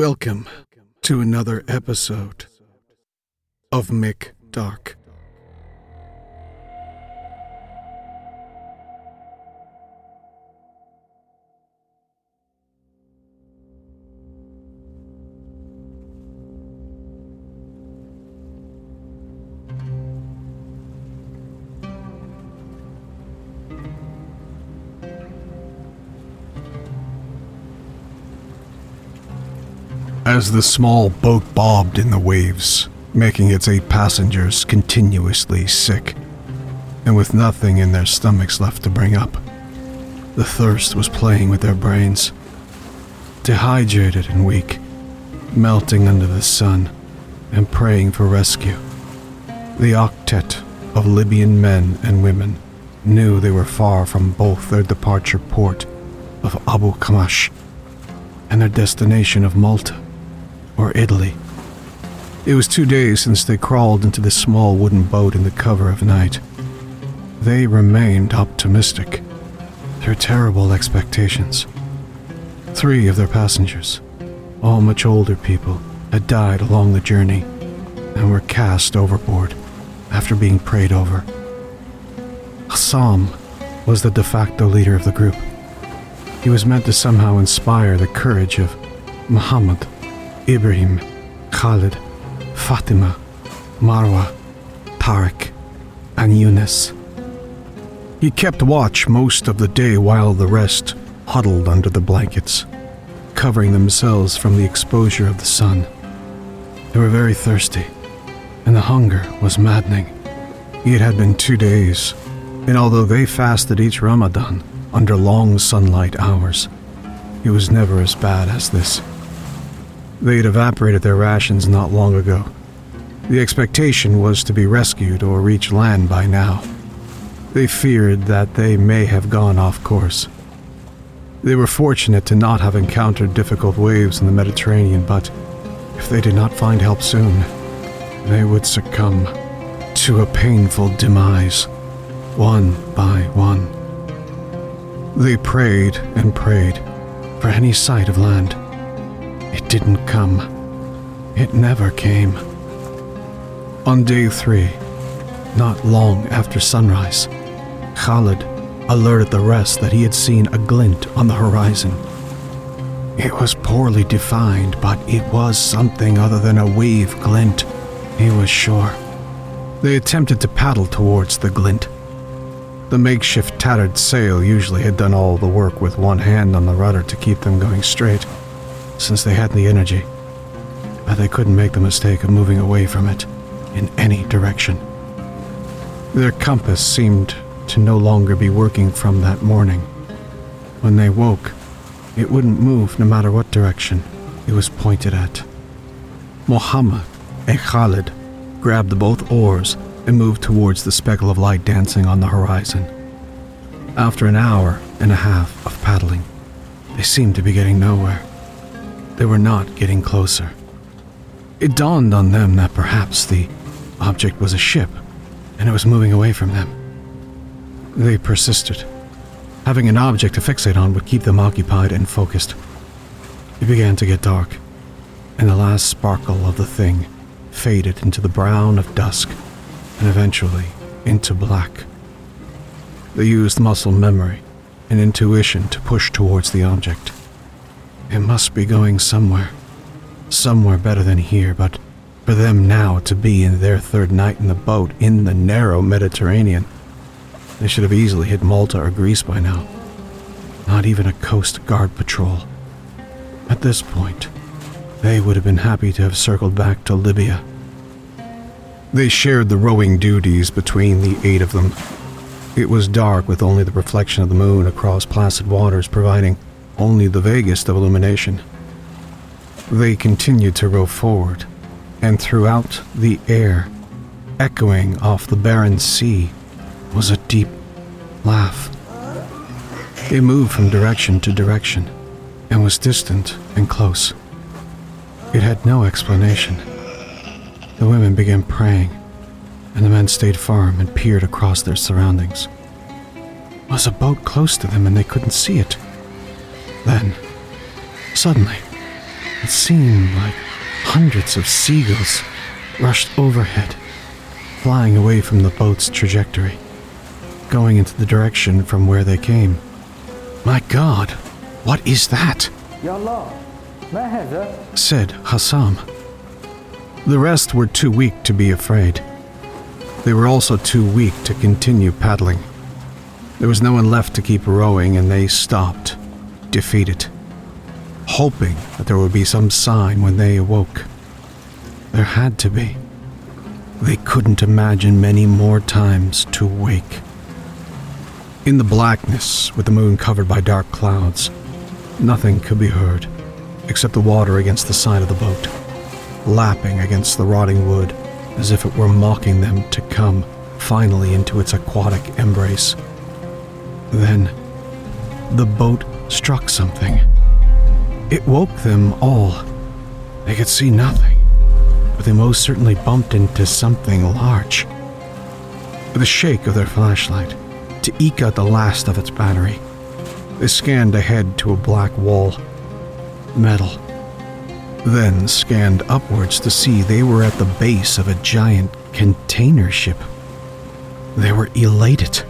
Welcome to another episode of Mick Dark. As the small boat bobbed in the waves, making its eight passengers continuously sick, and with nothing in their stomachs left to bring up, the thirst was playing with their brains. Dehydrated and weak, melting under the sun, and praying for rescue, the octet of Libyan men and women knew they were far from both their departure port of Abu Kamash and their destination of Malta or Italy. It was two days since they crawled into the small wooden boat in the cover of night. They remained optimistic Their terrible expectations. Three of their passengers, all much older people, had died along the journey and were cast overboard after being prayed over. Hassam was the de facto leader of the group. He was meant to somehow inspire the courage of Muhammad Ibrahim, Khalid, Fatima, Marwa, Tariq, and Yunus. He kept watch most of the day while the rest huddled under the blankets, covering themselves from the exposure of the sun. They were very thirsty, and the hunger was maddening. It had been two days, and although they fasted each Ramadan under long sunlight hours, it was never as bad as this. They had evaporated their rations not long ago. The expectation was to be rescued or reach land by now. They feared that they may have gone off course. They were fortunate to not have encountered difficult waves in the Mediterranean, but if they did not find help soon, they would succumb to a painful demise, one by one. They prayed and prayed for any sight of land. It didn't come. It never came. On day three, not long after sunrise, Khalid alerted the rest that he had seen a glint on the horizon. It was poorly defined, but it was something other than a wave glint, he was sure. They attempted to paddle towards the glint. The makeshift tattered sail usually had done all the work with one hand on the rudder to keep them going straight since they had the energy, but they couldn't make the mistake of moving away from it in any direction. Their compass seemed to no longer be working from that morning. When they woke, it wouldn't move no matter what direction it was pointed at. Mohammed and Khalid grabbed both oars and moved towards the speckle of light dancing on the horizon. After an hour and a half of paddling, they seemed to be getting nowhere. They were not getting closer. It dawned on them that perhaps the object was a ship and it was moving away from them. They persisted. Having an object to fixate on would keep them occupied and focused. It began to get dark, and the last sparkle of the thing faded into the brown of dusk and eventually into black. They used muscle memory and intuition to push towards the object. It must be going somewhere. Somewhere better than here, but for them now to be in their third night in the boat in the narrow Mediterranean, they should have easily hit Malta or Greece by now. Not even a Coast Guard patrol. At this point, they would have been happy to have circled back to Libya. They shared the rowing duties between the eight of them. It was dark with only the reflection of the moon across placid waters providing only the vaguest of illumination. They continued to row forward, and throughout the air, echoing off the barren sea, was a deep laugh. It moved from direction to direction and was distant and close. It had no explanation. The women began praying, and the men stayed firm and peered across their surroundings. Was a boat close to them and they couldn't see it? Then, suddenly, it seemed like hundreds of seagulls rushed overhead, flying away from the boat's trajectory, going into the direction from where they came. My God, what is that? said Hassam. The rest were too weak to be afraid. They were also too weak to continue paddling. There was no one left to keep rowing, and they stopped, defeated, hoping that there would be some sign when they awoke. There had to be. They couldn't imagine many more times to wake. In the blackness, with the moon covered by dark clouds, nothing could be heard except the water against the side of the boat, lapping against the rotting wood as if it were mocking them to come finally into its aquatic embrace. Then, the boat struck something. It woke them all. They could see nothing, but they most certainly bumped into something large. With a shake of their flashlight, to eke out the last of its battery, they scanned ahead to a black wall. Metal. Then scanned upwards to see they were at the base of a giant container ship. They were elated.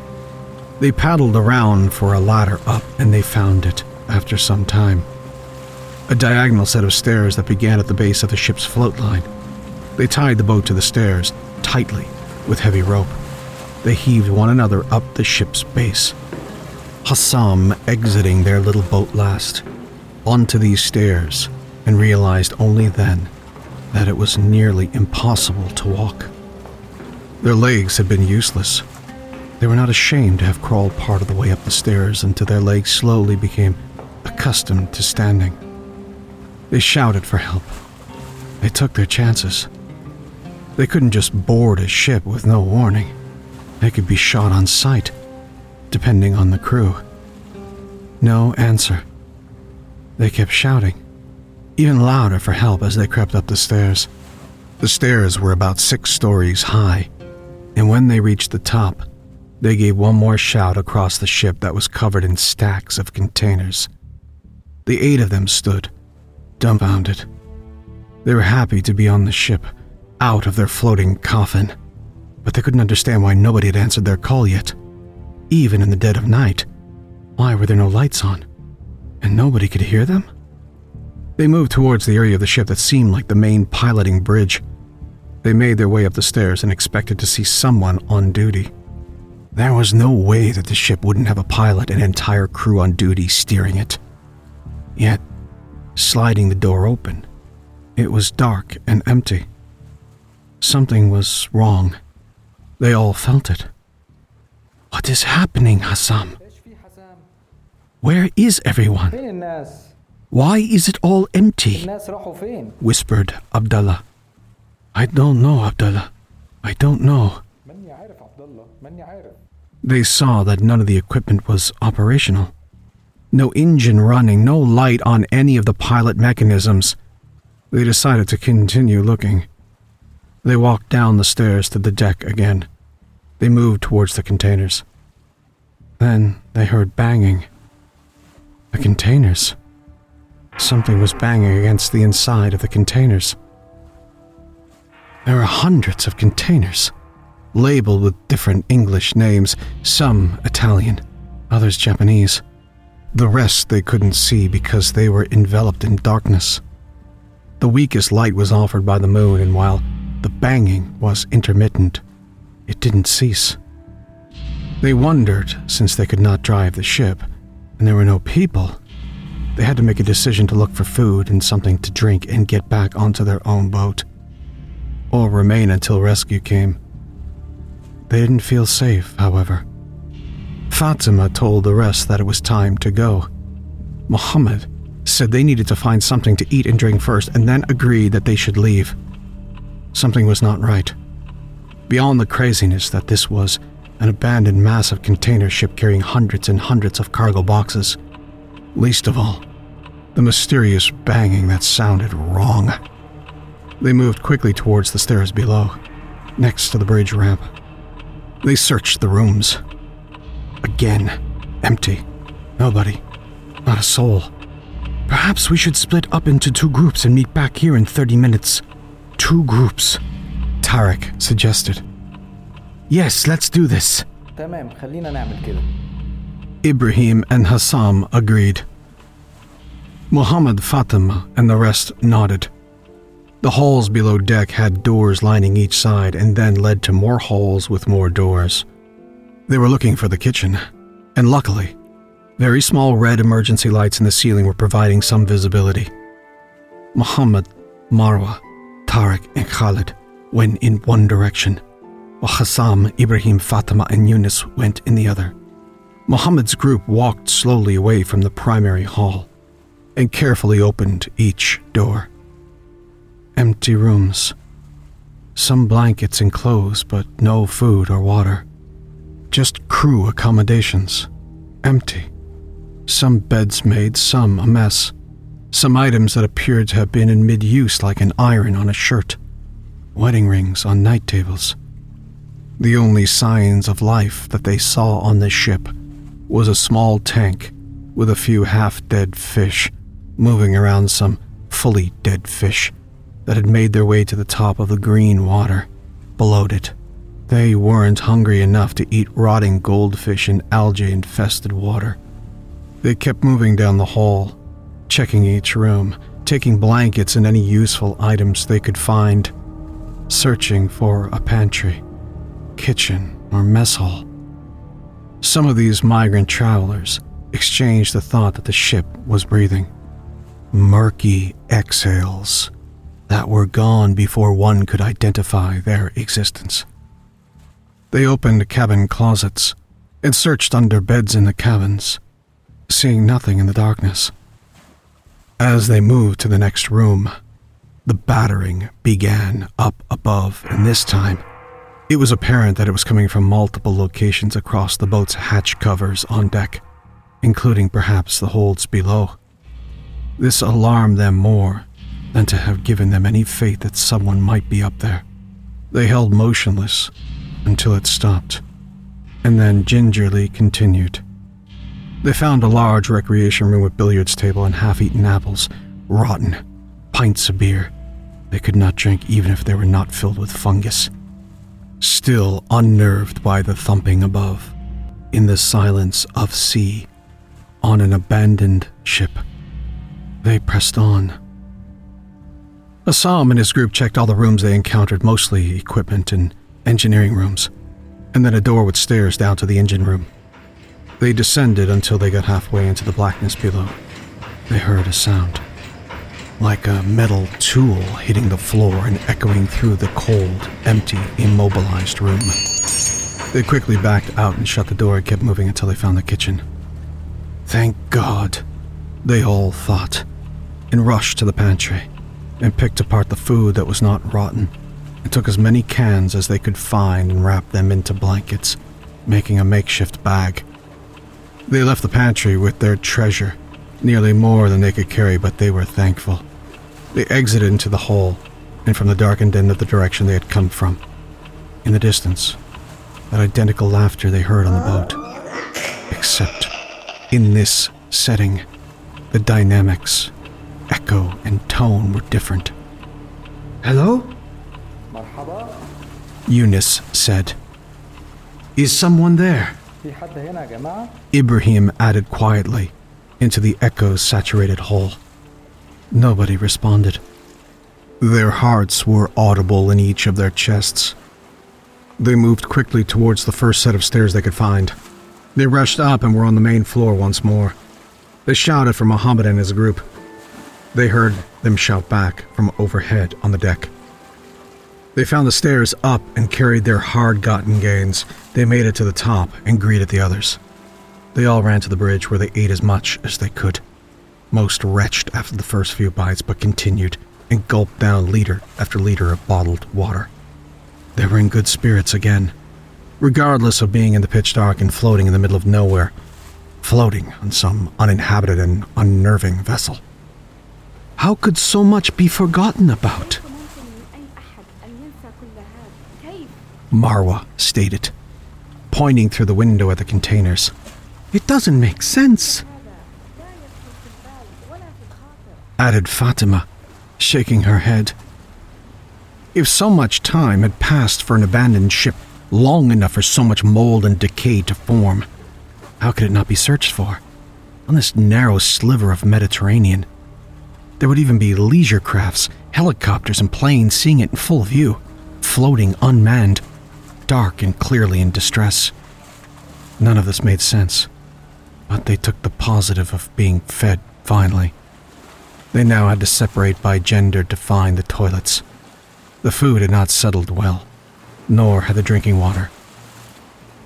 They paddled around for a ladder up and they found it after some time. A diagonal set of stairs that began at the base of the ship's float line. They tied the boat to the stairs tightly with heavy rope. They heaved one another up the ship's base. Hassam exiting their little boat last, onto these stairs, and realized only then that it was nearly impossible to walk. Their legs had been useless. They were not ashamed to have crawled part of the way up the stairs until their legs slowly became accustomed to standing. They shouted for help. They took their chances. They couldn't just board a ship with no warning. They could be shot on sight, depending on the crew. No answer. They kept shouting, even louder for help as they crept up the stairs. The stairs were about six stories high, and when they reached the top, they gave one more shout across the ship that was covered in stacks of containers. The eight of them stood, dumbfounded. They were happy to be on the ship, out of their floating coffin, but they couldn't understand why nobody had answered their call yet. Even in the dead of night, why were there no lights on? And nobody could hear them? They moved towards the area of the ship that seemed like the main piloting bridge. They made their way up the stairs and expected to see someone on duty. There was no way that the ship wouldn't have a pilot and entire crew on duty steering it. Yet, sliding the door open, it was dark and empty. Something was wrong. They all felt it. What is happening, Hassam? Where is everyone? Why is it all empty? whispered Abdullah. I don't know, Abdullah. I don't know. They saw that none of the equipment was operational. No engine running, no light on any of the pilot mechanisms. They decided to continue looking. They walked down the stairs to the deck again. They moved towards the containers. Then they heard banging. The containers. Something was banging against the inside of the containers. There were hundreds of containers, labeled with different English names, some Italian, others Japanese. The rest they couldn't see because they were enveloped in darkness. The weakest light was offered by the moon, and while the banging was intermittent, it didn't cease. They wondered, since they could not drive the ship, and there were no people, they had to make a decision to look for food and something to drink and get back onto their own boat. Or remain until rescue came. They didn't feel safe, however. Fatima told the rest that it was time to go. Muhammad said they needed to find something to eat and drink first and then agreed that they should leave. Something was not right. Beyond the craziness that this was an abandoned massive container ship carrying hundreds and hundreds of cargo boxes. Least of all, the mysterious banging that sounded wrong. They moved quickly towards the stairs below, next to the bridge ramp. They searched the rooms. Again, empty. Nobody. Not a soul. Perhaps we should split up into two groups and meet back here in 30 minutes. Two groups, Tarek suggested. Yes, let's do this. Ibrahim and Hassam agreed. Muhammad Fatima and the rest nodded. The halls below deck had doors lining each side and then led to more halls with more doors. They were looking for the kitchen, and luckily, very small red emergency lights in the ceiling were providing some visibility. Muhammad, Marwa, Tariq, and Khalid went in one direction, while Hassam, Ibrahim, Fatima, and Yunus went in the other. Muhammad's group walked slowly away from the primary hall and carefully opened each door. Empty rooms. Some blankets and clothes, but no food or water. Just crew accommodations. Empty. Some beds made, some a mess. Some items that appeared to have been in mid use, like an iron on a shirt. Wedding rings on night tables. The only signs of life that they saw on the ship was a small tank with a few half dead fish moving around some fully dead fish that had made their way to the top of the green water below it. They weren't hungry enough to eat rotting goldfish in algae infested water. They kept moving down the hall, checking each room, taking blankets and any useful items they could find, searching for a pantry, kitchen, or mess hall. Some of these migrant travelers exchanged the thought that the ship was breathing. Murky exhales that were gone before one could identify their existence. They opened cabin closets and searched under beds in the cabins, seeing nothing in the darkness. As they moved to the next room, the battering began up above, and this time it was apparent that it was coming from multiple locations across the boat's hatch covers on deck, including perhaps the holds below. This alarmed them more than to have given them any faith that someone might be up there. They held motionless until it stopped, and then gingerly continued. They found a large recreation room with billiards table and half-eaten apples, rotten, pints of beer. They could not drink even if they were not filled with fungus. Still unnerved by the thumping above, in the silence of sea, on an abandoned ship, they pressed on. Hassam and his group checked all the rooms they encountered, mostly equipment and engineering rooms, and then a door with stairs down to the engine room. They descended until they got halfway into the blackness below. They heard a sound, like a metal tool hitting the floor and echoing through the cold, empty, immobilized room. They quickly backed out and shut the door and kept moving until they found the kitchen. Thank God, they all thought, and rushed to the pantry and picked apart the food that was not rotten and took as many cans as they could find and wrapped them into blankets, making a makeshift bag. They left the pantry with their treasure, nearly more than they could carry, but they were thankful. They exited into the hall and from the darkened end of the direction they had come from. In the distance, that identical laughter they heard on the boat. Except, in this setting, the dynamics, echo and tone were different. Hello? Marhaba. Yunus said. Is someone there? Ibrahim added quietly into the echo saturated hall. Nobody responded. Their hearts were audible in each of their chests. They moved quickly towards the first set of stairs they could find. They rushed up and were on the main floor once more. They shouted for Mohammed and his group. They heard them shout back from overhead on the deck. They found the stairs up and carried their hard gotten gains. They made it to the top and greeted the others. They all ran to the bridge where they ate as much as they could. Most retched after the first few bites, but continued and gulped down liter after liter of bottled water. They were in good spirits again, regardless of being in the pitch dark and floating in the middle of nowhere, floating on some uninhabited and unnerving vessel. How could so much be forgotten about? Marwa stated, pointing through the window at the containers. It doesn't make sense. Added Fatima, shaking her head. If so much time had passed for an abandoned ship, long enough for so much mold and decay to form, how could it not be searched for? On this narrow sliver of Mediterranean, there would even be leisure crafts, helicopters, and planes seeing it in full view, floating unmanned, dark and clearly in distress. None of this made sense, but they took the positive of being fed finally. They now had to separate by gender to find the toilets. The food had not settled well, nor had the drinking water.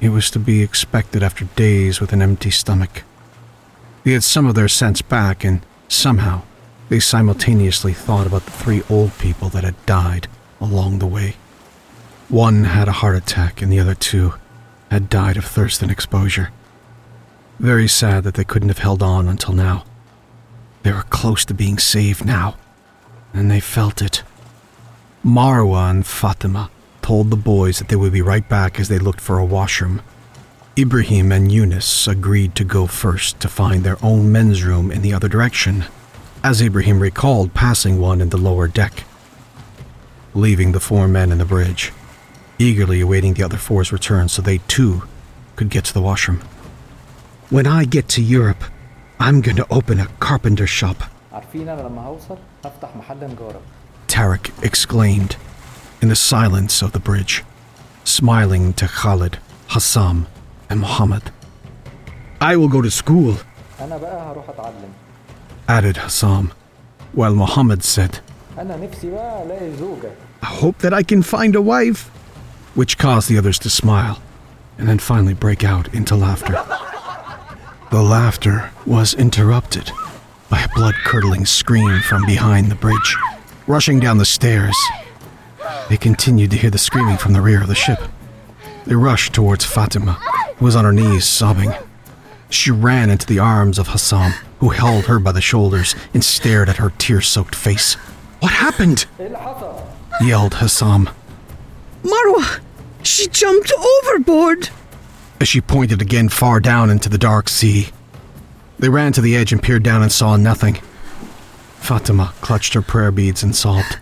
It was to be expected after days with an empty stomach. They had some of their sense back, and somehow they simultaneously thought about the three old people that had died along the way. One had a heart attack, and the other two had died of thirst and exposure. Very sad that they couldn't have held on until now. They were close to being saved now, and they felt it. Marwa and Fatima told the boys that they would be right back as they looked for a washroom. Ibrahim and Yunus agreed to go first to find their own men's room in the other direction, as Ibrahim recalled passing one in the lower deck, leaving the four men in the bridge, eagerly awaiting the other four's return so they too could get to the washroom. When I get to Europe, I'm going to open a carpenter shop. Tarek exclaimed in the silence of the bridge, smiling to Khalid, Hassam, and Muhammad. I will go to school added Hassam, while Muhammad said, I hope that I can find a wife, which caused the others to smile and then finally break out into laughter. The laughter was interrupted by a blood curdling scream from behind the bridge, rushing down the stairs. They continued to hear the screaming from the rear of the ship. They rushed towards Fatima, who was on her knees sobbing. She ran into the arms of Hassam, who held her by the shoulders and stared at her tear soaked face. What happened? yelled Hassam. Marwa! She jumped overboard! As she pointed again far down into the dark sea. They ran to the edge and peered down and saw nothing. Fatima clutched her prayer beads and sobbed.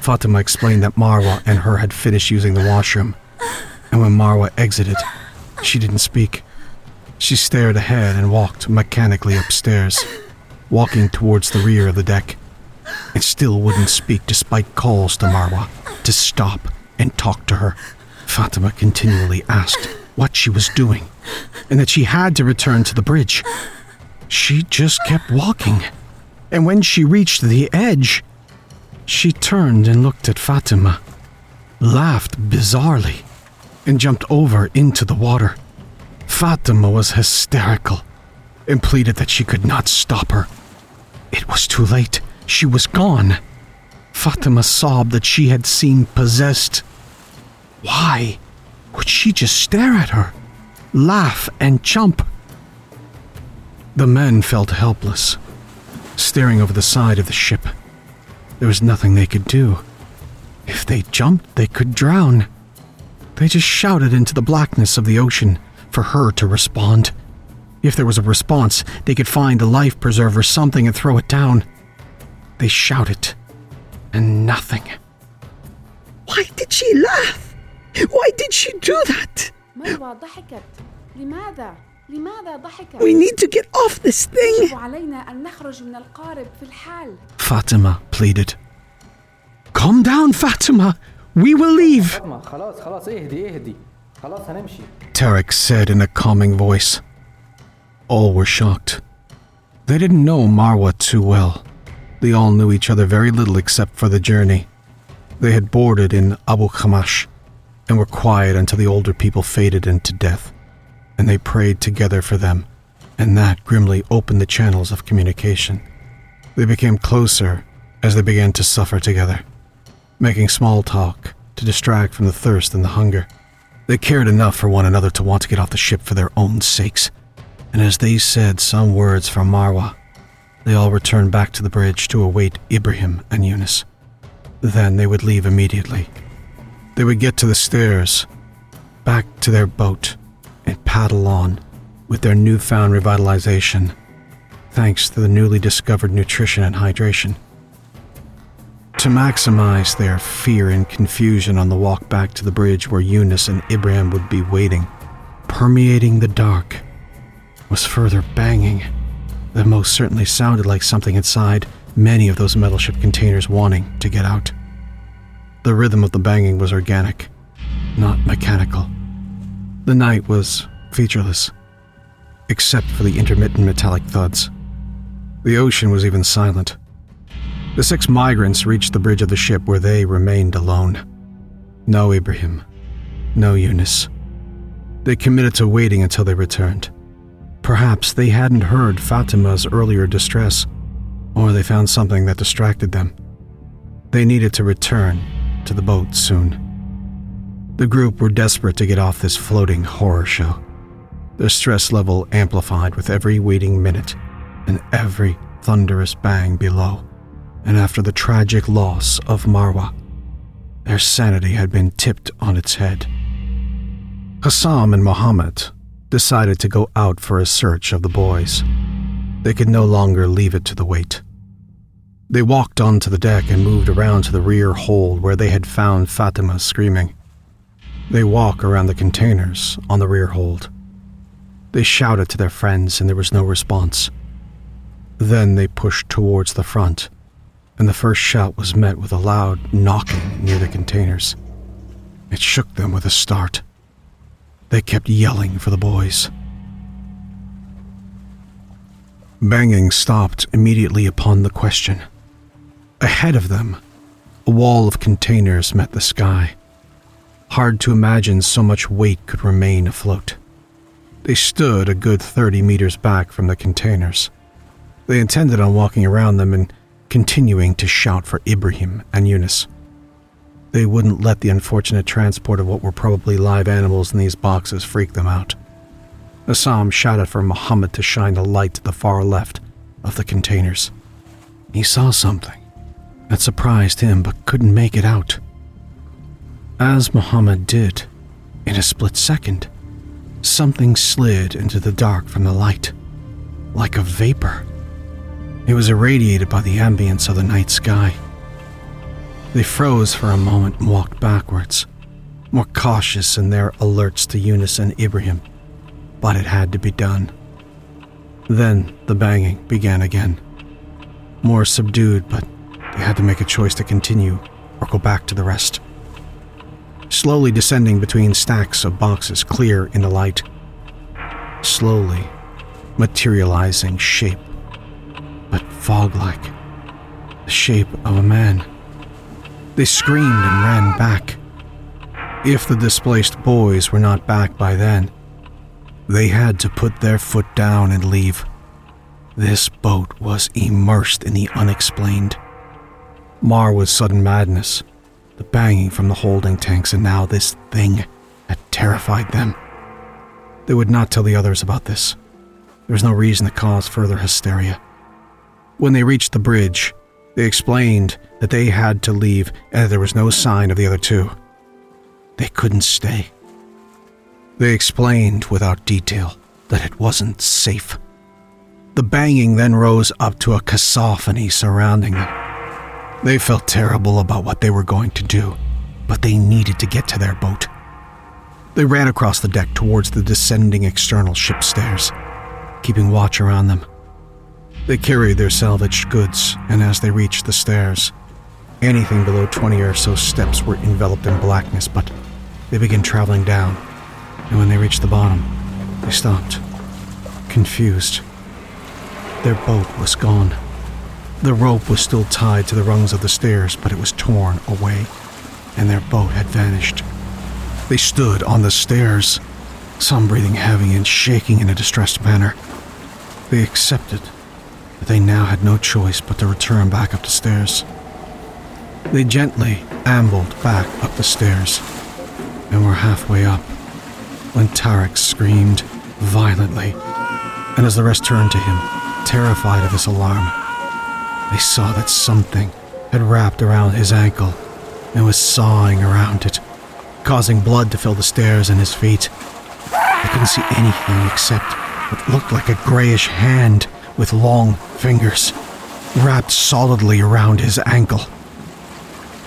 Fatima explained that Marwa and her had finished using the washroom, and when Marwa exited, she didn't speak. She stared ahead and walked mechanically upstairs, walking towards the rear of the deck, and still wouldn't speak despite calls to Marwa to stop and talk to her. Fatima continually asked what she was doing and that she had to return to the bridge. She just kept walking, and when she reached the edge, she turned and looked at Fatima, laughed bizarrely, and jumped over into the water. Fatima was hysterical and pleaded that she could not stop her. It was too late. She was gone. Fatima sobbed that she had seemed possessed. Why would she just stare at her, laugh, and jump? The men felt helpless, staring over the side of the ship. There was nothing they could do. If they jumped, they could drown. They just shouted into the blackness of the ocean for her to respond. If there was a response, they could find a life preserver, something, and throw it down. They shouted, and nothing. Why did she laugh? Why did she do that? We need to get off this thing. Fatima pleaded. Calm down, Fatima. We will leave. Tarek said in a calming voice. All were shocked. They didn't know Marwa too well. They all knew each other very little except for the journey. They had boarded in Abu Khamash and were quiet until the older people faded into death, and they prayed together for them, and that grimly opened the channels of communication. They became closer as they began to suffer together, making small talk to distract from the thirst and the hunger. They cared enough for one another to want to get off the ship for their own sakes, and as they said some words for Marwa, they all returned back to the bridge to await Ibrahim and Yunus. Then they would leave immediately. They would get to the stairs, back to their boat, and paddle on with their newfound revitalization thanks to the newly discovered nutrition and hydration. To maximize their fear and confusion on the walk back to the bridge where Yunus and Ibrahim would be waiting, permeating the dark, was further banging that most certainly sounded like something inside many of those metal ship containers wanting to get out. The rhythm of the banging was organic, not mechanical. The night was featureless, except for the intermittent metallic thuds. The ocean was even silent. The six migrants reached the bridge of the ship where they remained alone. No Ibrahim, no Yunus. They committed to waiting until they returned. Perhaps they hadn't heard Fatima's earlier distress, or they found something that distracted them. They needed to return to the boat soon. The group were desperate to get off this floating horror show. Their stress level amplified with every waiting minute and every thunderous bang below. And after the tragic loss of Marwa, their sanity had been tipped on its head. Hassam and Mohammed decided to go out for a search of the boys. They could no longer leave it to the wait. They walked onto the deck and moved around to the rear hold where they had found Fatima screaming. They walk around the containers on the rear hold. They shouted to their friends and there was no response. Then they pushed towards the front, and the first shout was met with a loud knocking near the containers. It shook them with a start. They kept yelling for the boys. Banging stopped immediately upon the question. Ahead of them, a wall of containers met the sky. Hard to imagine so much weight could remain afloat. They stood a good 30 meters back from the containers. They intended on walking around them and continuing to shout for Ibrahim and Yunus. They wouldn't let the unfortunate transport of what were probably live animals in these boxes freak them out. Hassam shouted for Muhammad to shine a light to the far left of the containers. He saw something that surprised him but couldn't make it out. As Muhammad did, in a split second, something slid into the dark from the light, like a vapor. It was irradiated by the ambience of the night sky. They froze for a moment and walked backwards, more cautious in their alerts to Yunus and Ibrahim. But it had to be done. Then the banging began again. More subdued, but they had to make a choice to continue or go back to the rest. Slowly descending between stacks of boxes clear in the light. Slowly materializing shape, but fog like. The shape of a man. They screamed and ran back. If the displaced boys were not back by then, they had to put their foot down and leave. This boat was immersed in the unexplained. Marwa's sudden madness, the banging from the holding tanks, and now this thing had terrified them. They would not tell the others about this. There was no reason to cause further hysteria. When they reached the bridge, they explained that they had to leave and that there was no sign of the other two. They couldn't stay. They explained without detail that it wasn't safe. The banging then rose up to a cacophony surrounding them. They felt terrible about what they were going to do, but they needed to get to their boat. They ran across the deck towards the descending external ship stairs, keeping watch around them. They carried their salvaged goods, and as they reached the stairs, anything below 20 or so steps were enveloped in blackness, but they began traveling down, and when they reached the bottom, they stopped, confused. Their boat was gone. The rope was still tied to the rungs of the stairs, but it was torn away, and their boat had vanished. They stood on the stairs, some breathing heavy and shaking in a distressed manner. They accepted they now had no choice but to return back up the stairs. They gently ambled back up the stairs and were halfway up when Tarek screamed violently, and as the rest turned to him, terrified of this alarm, they saw that something had wrapped around his ankle and was sawing around it, causing blood to fill the stairs and his feet. They couldn't see anything except what looked like a grayish hand with long fingers wrapped solidly around his ankle.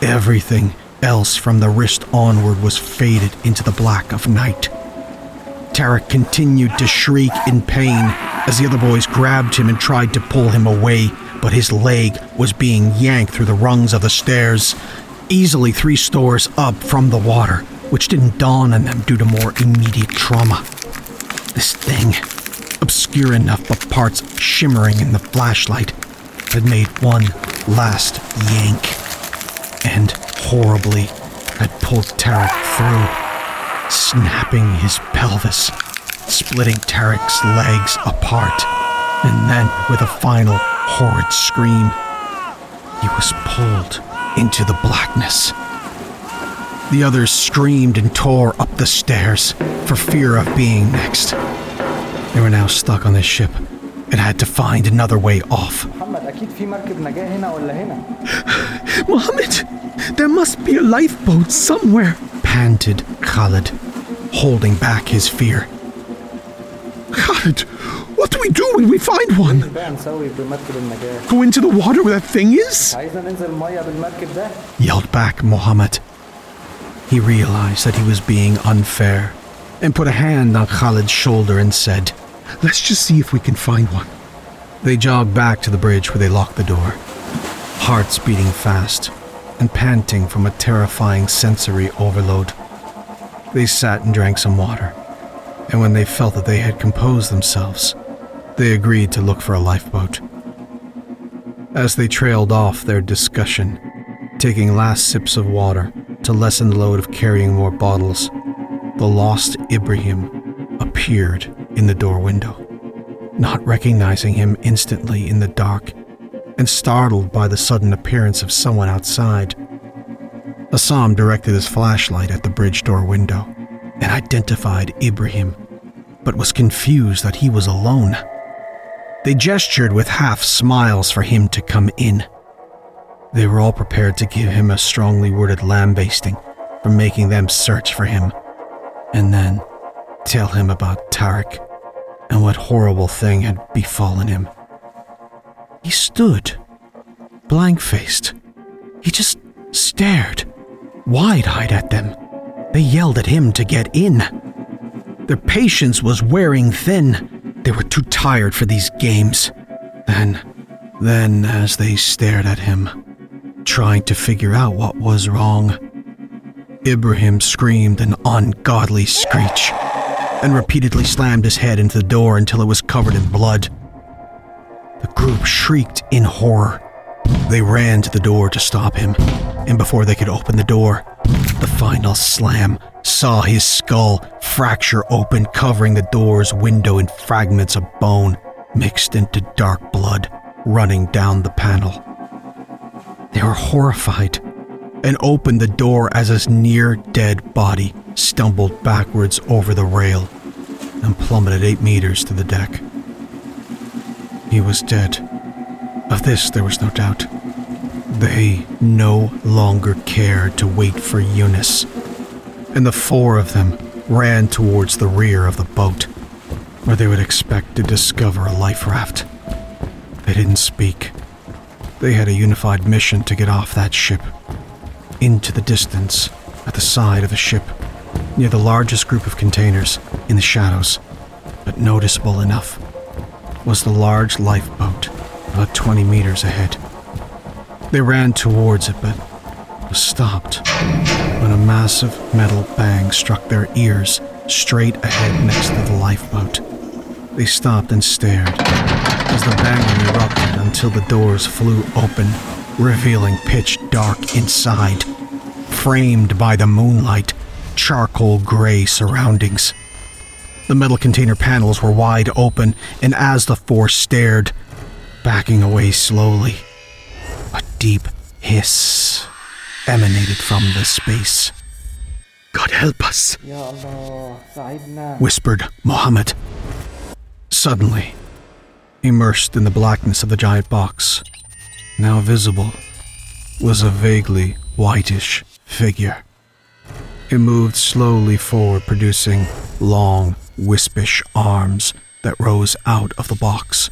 Everything else from the wrist onward was faded into the black of night. Tarek continued to shriek in pain as the other boys grabbed him and tried to pull him away, but his leg was being yanked through the rungs of the stairs, easily three stores up from the water, which didn't dawn on them due to more immediate trauma. This thing, obscure enough but parts shimmering in the flashlight, had made one last yank and horribly had pulled Tarek through, snapping his pelvis, splitting Tarek's legs apart, and then with a final horrid scream, he was pulled into the blackness. The others screamed and tore up the stairs for fear of being next. They were now stuck on this ship and had to find another way off. Mohammed, there must be a lifeboat somewhere, panted Khalid, holding back his fear. Khalid, what do we do when we find one? Go into the water where that thing is? Yelled back Mohammed. He realized that he was being unfair and put a hand on Khalid's shoulder and said, Let's just see if we can find one. They jogged back to the bridge where they locked the door, hearts beating fast and panting from a terrifying sensory overload. They sat and drank some water, and when they felt that they had composed themselves, they agreed to look for a lifeboat. As they trailed off their discussion, taking last sips of water to lessen the load of carrying more bottles, the lost Ibrahim appeared in the door window not recognizing him instantly in the dark, and startled by the sudden appearance of someone outside. Hassam directed his flashlight at the bridge door window and identified Ibrahim, but was confused that he was alone. They gestured with half smiles for him to come in. They were all prepared to give him a strongly worded lambasting for making them search for him, and then tell him about Tarek and what horrible thing had befallen him. He stood, blank faced. He just stared, wide eyed at them. They yelled at him to get in. Their patience was wearing thin. They were too tired for these games. Then, then, as they stared at him, trying to figure out what was wrong, Ibrahim screamed an ungodly screech and repeatedly slammed his head into the door until it was covered in blood. The group shrieked in horror. They ran to the door to stop him, and before they could open the door, the final slam saw his skull fracture open, covering the door's window in fragments of bone mixed into dark blood running down the panel. They were horrified and opened the door as his near dead body stumbled backwards over the rail and plummeted eight meters to the deck. He was dead. Of this there was no doubt. They no longer cared to wait for Yunus, and the four of them ran towards the rear of the boat, where they would expect to discover a life raft. They didn't speak. They had a unified mission to get off that ship, into the distance, at the side of the ship, near the largest group of containers, in the shadows, but noticeable enough, was the large lifeboat about 20 meters ahead. They ran towards it, but was stopped when a massive metal bang struck their ears straight ahead next to the lifeboat. They stopped and stared as the banging erupted until the doors flew open, revealing pitch dark inside, framed by the moonlight, charcoal gray surroundings. The metal container panels were wide open, and as the four stared, backing away slowly, a deep hiss emanated from the space. God help us, whispered Mohammed. Suddenly, immersed in the blackness of the giant box, now visible, was a vaguely whitish figure. It moved slowly forward, producing long, wispish arms that rose out of the box.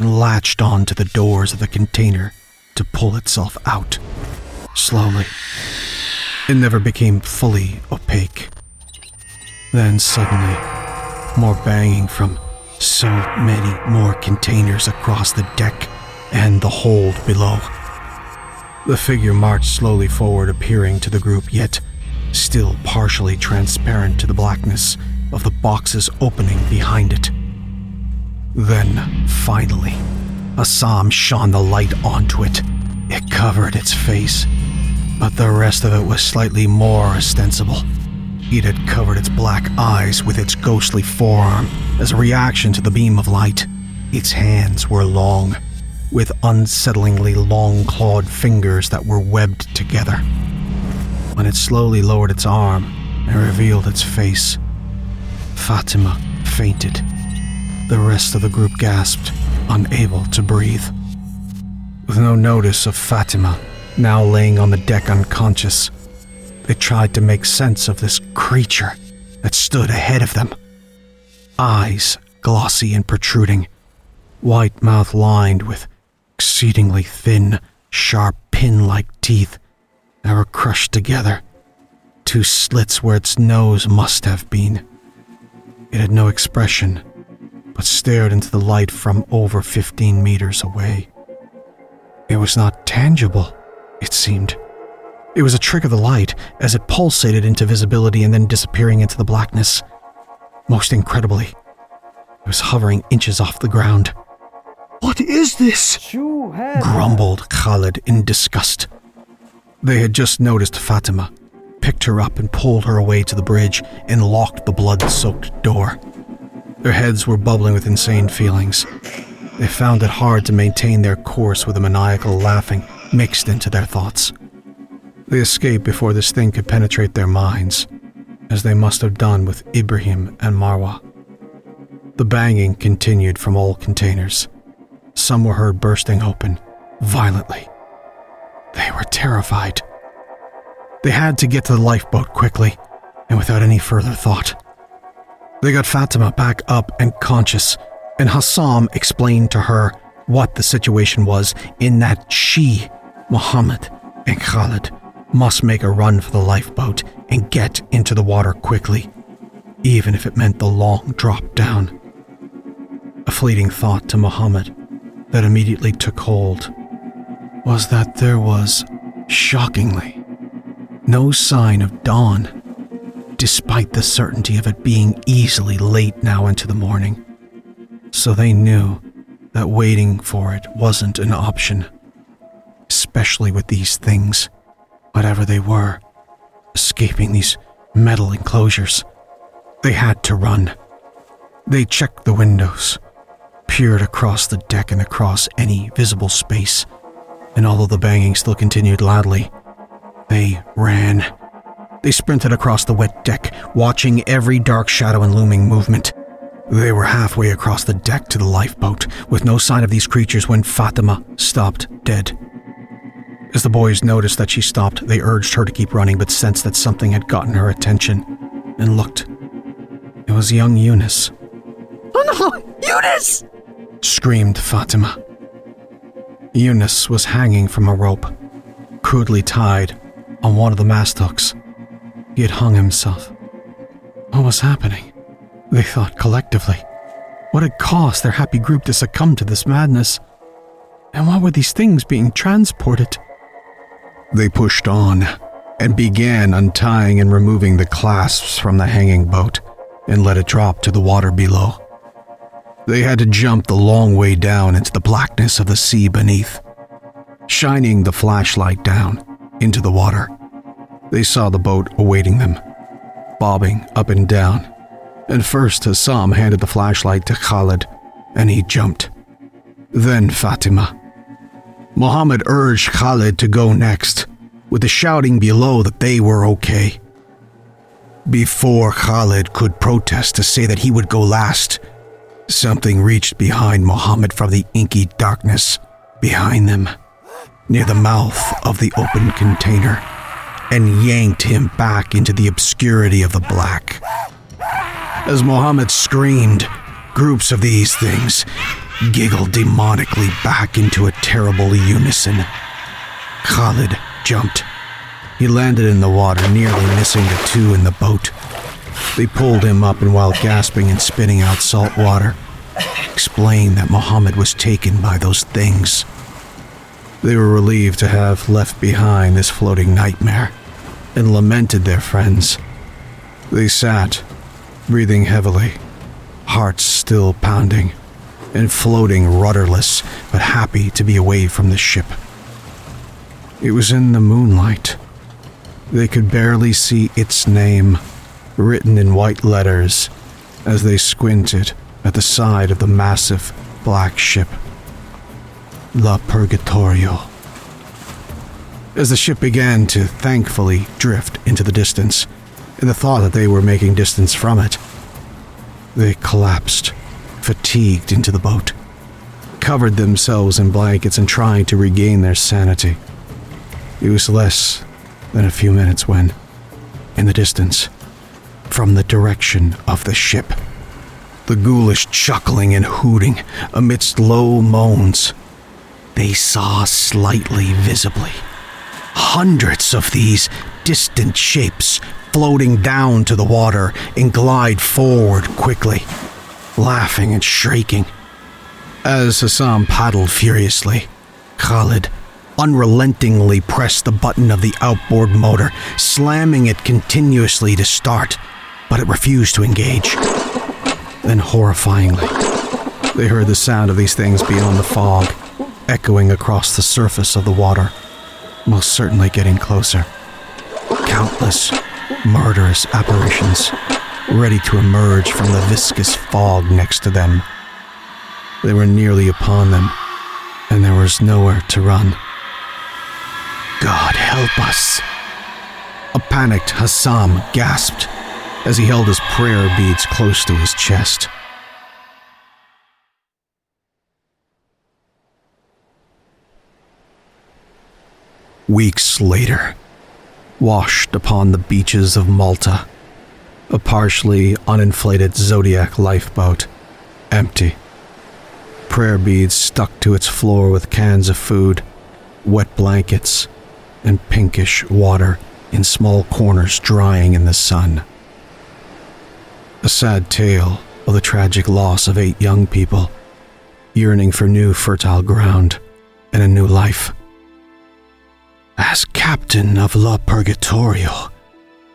and latched onto the doors of the container to pull itself out. Slowly. It never became fully opaque. Then suddenly, more banging from so many more containers across the deck and the hold below. The figure marched slowly forward, appearing to the group, yet still partially transparent to the blackness of the box's opening behind it. Then, finally, Hassam shone the light onto it. It covered its face, but the rest of it was slightly more ostensible. It had covered its black eyes with its ghostly forearm as a reaction to the beam of light. Its hands were long, with unsettlingly long clawed fingers that were webbed together. When it slowly lowered its arm and revealed its face, Fatima fainted. The rest of the group gasped, unable to breathe. With no notice of Fatima, now laying on the deck unconscious, they tried to make sense of this creature that stood ahead of them. Eyes glossy and protruding, white mouth lined with exceedingly thin, sharp pin like teeth that were crushed together, two slits where its nose must have been. It had no expression, but stared into the light from over 15 meters away. It was not tangible, it seemed. It was a trick of the light as it pulsated into visibility and then disappearing into the blackness. Most incredibly, it was hovering inches off the ground. What is this? grumbled Khalid in disgust. They had just noticed Fatima, picked her up and pulled her away to the bridge and locked the blood soaked door. Their heads were bubbling with insane feelings. They found it hard to maintain their course with the maniacal laughing mixed into their thoughts. They escaped before this thing could penetrate their minds, as they must have done with Ibrahim and Marwa. The banging continued from all containers. Some were heard bursting open, violently. They were terrified. They had to get to the lifeboat quickly, and without any further thought. They got Fatima back up and conscious, and Hassam explained to her what the situation was in that she, Muhammad, and Khalid must make a run for the lifeboat and get into the water quickly, even if it meant the long drop down. A fleeting thought to Muhammad that immediately took hold was that there was, shockingly, no sign of dawn, despite the certainty of it being easily late now into the morning. So they knew that waiting for it wasn't an option, especially with these things, whatever they were, escaping these metal enclosures. They had to run. They checked the windows, peered across the deck and across any visible space, and although the banging still continued loudly, they ran. They sprinted across the wet deck, watching every dark shadow and looming movement. They were halfway across the deck to the lifeboat, with no sign of these creatures when Fatima stopped dead. As the boys noticed that she stopped, they urged her to keep running, but sensed that something had gotten her attention and looked. It was young Yunus, Oh no! Yunus! Screamed Fatima. Yunus was hanging from a rope, crudely tied on one of the mast hooks. He had hung himself. What was happening? They thought collectively. What had caused their happy group to succumb to this madness? And why were these things being transported? They pushed on and began untying and removing the clasps from the hanging boat and let it drop to the water below. They had to jump the long way down into the blackness of the sea beneath. Shining the flashlight down into the water, they saw the boat awaiting them, bobbing up and down. And first Hassam handed the flashlight to Khalid, and he jumped. Then Fatima. Mohammed urged Khalid to go next, with the shouting below that they were okay. Before Khalid could protest to say that he would go last, something reached behind Mohammed from the inky darkness behind them, near the mouth of the open container, and yanked him back into the obscurity of the black. As Mohammed screamed, groups of these things, giggled demonically back into a terrible unison. Khalid jumped. He landed in the water, nearly missing the two in the boat. They pulled him up and, while gasping and spitting out salt water, explained that Mohammed was taken by those things. They were relieved to have left behind this floating nightmare and lamented their friends. They sat, breathing heavily, hearts still pounding, and floating rudderless but happy to be away from the ship. It was in the moonlight. They could barely see its name written in white letters as they squinted at the side of the massive black ship. La Purgatorio. As the ship began to thankfully drift into the distance, in the thought that they were making distance from it, they collapsed, fatigued into the boat, covered themselves in blankets and trying to regain their sanity. It was less than a few minutes when, in the distance, from the direction of the ship, the ghoulish chuckling and hooting amidst low moans, they saw slightly visibly hundreds of these distant shapes floating down to the water and glide forward quickly, laughing and shrieking. As Hassam paddled furiously, Khalid unrelentingly pressed the button of the outboard motor, slamming it continuously to start, but it refused to engage. Then, horrifyingly, they heard the sound of these things beyond the fog, echoing across the surface of the water, most certainly getting closer. Countless murderous apparitions, ready to emerge from the viscous fog next to them. They were nearly upon them, and there was nowhere to run. God help us! A panicked Hassam gasped as he held his prayer beads close to his chest. Weeks later, washed upon the beaches of Malta, a partially uninflated Zodiac lifeboat, empty. Prayer beads stuck to its floor with cans of food, wet blankets, and pinkish water in small corners drying in the sun. A sad tale of the tragic loss of eight young people, yearning for new fertile ground and a new life. As captain of La Purgatorio,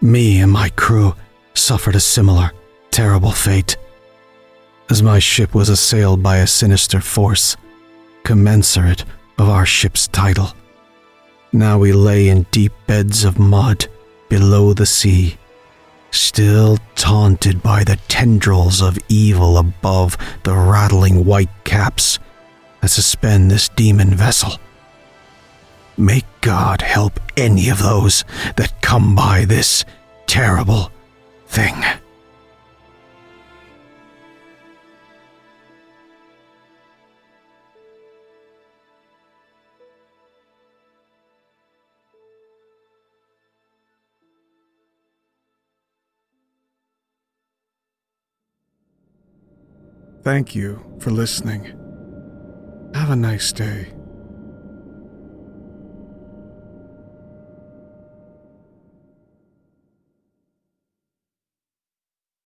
me and my crew suffered a similar, terrible fate. As my ship was assailed by a sinister force, commensurate of our ship's title. Now we lay in deep beds of mud below the sea, still taunted by the tendrils of evil above the rattling white caps that suspend this demon vessel. May God help any of those that come by this terrible thing. Thank you for listening. Have a nice day.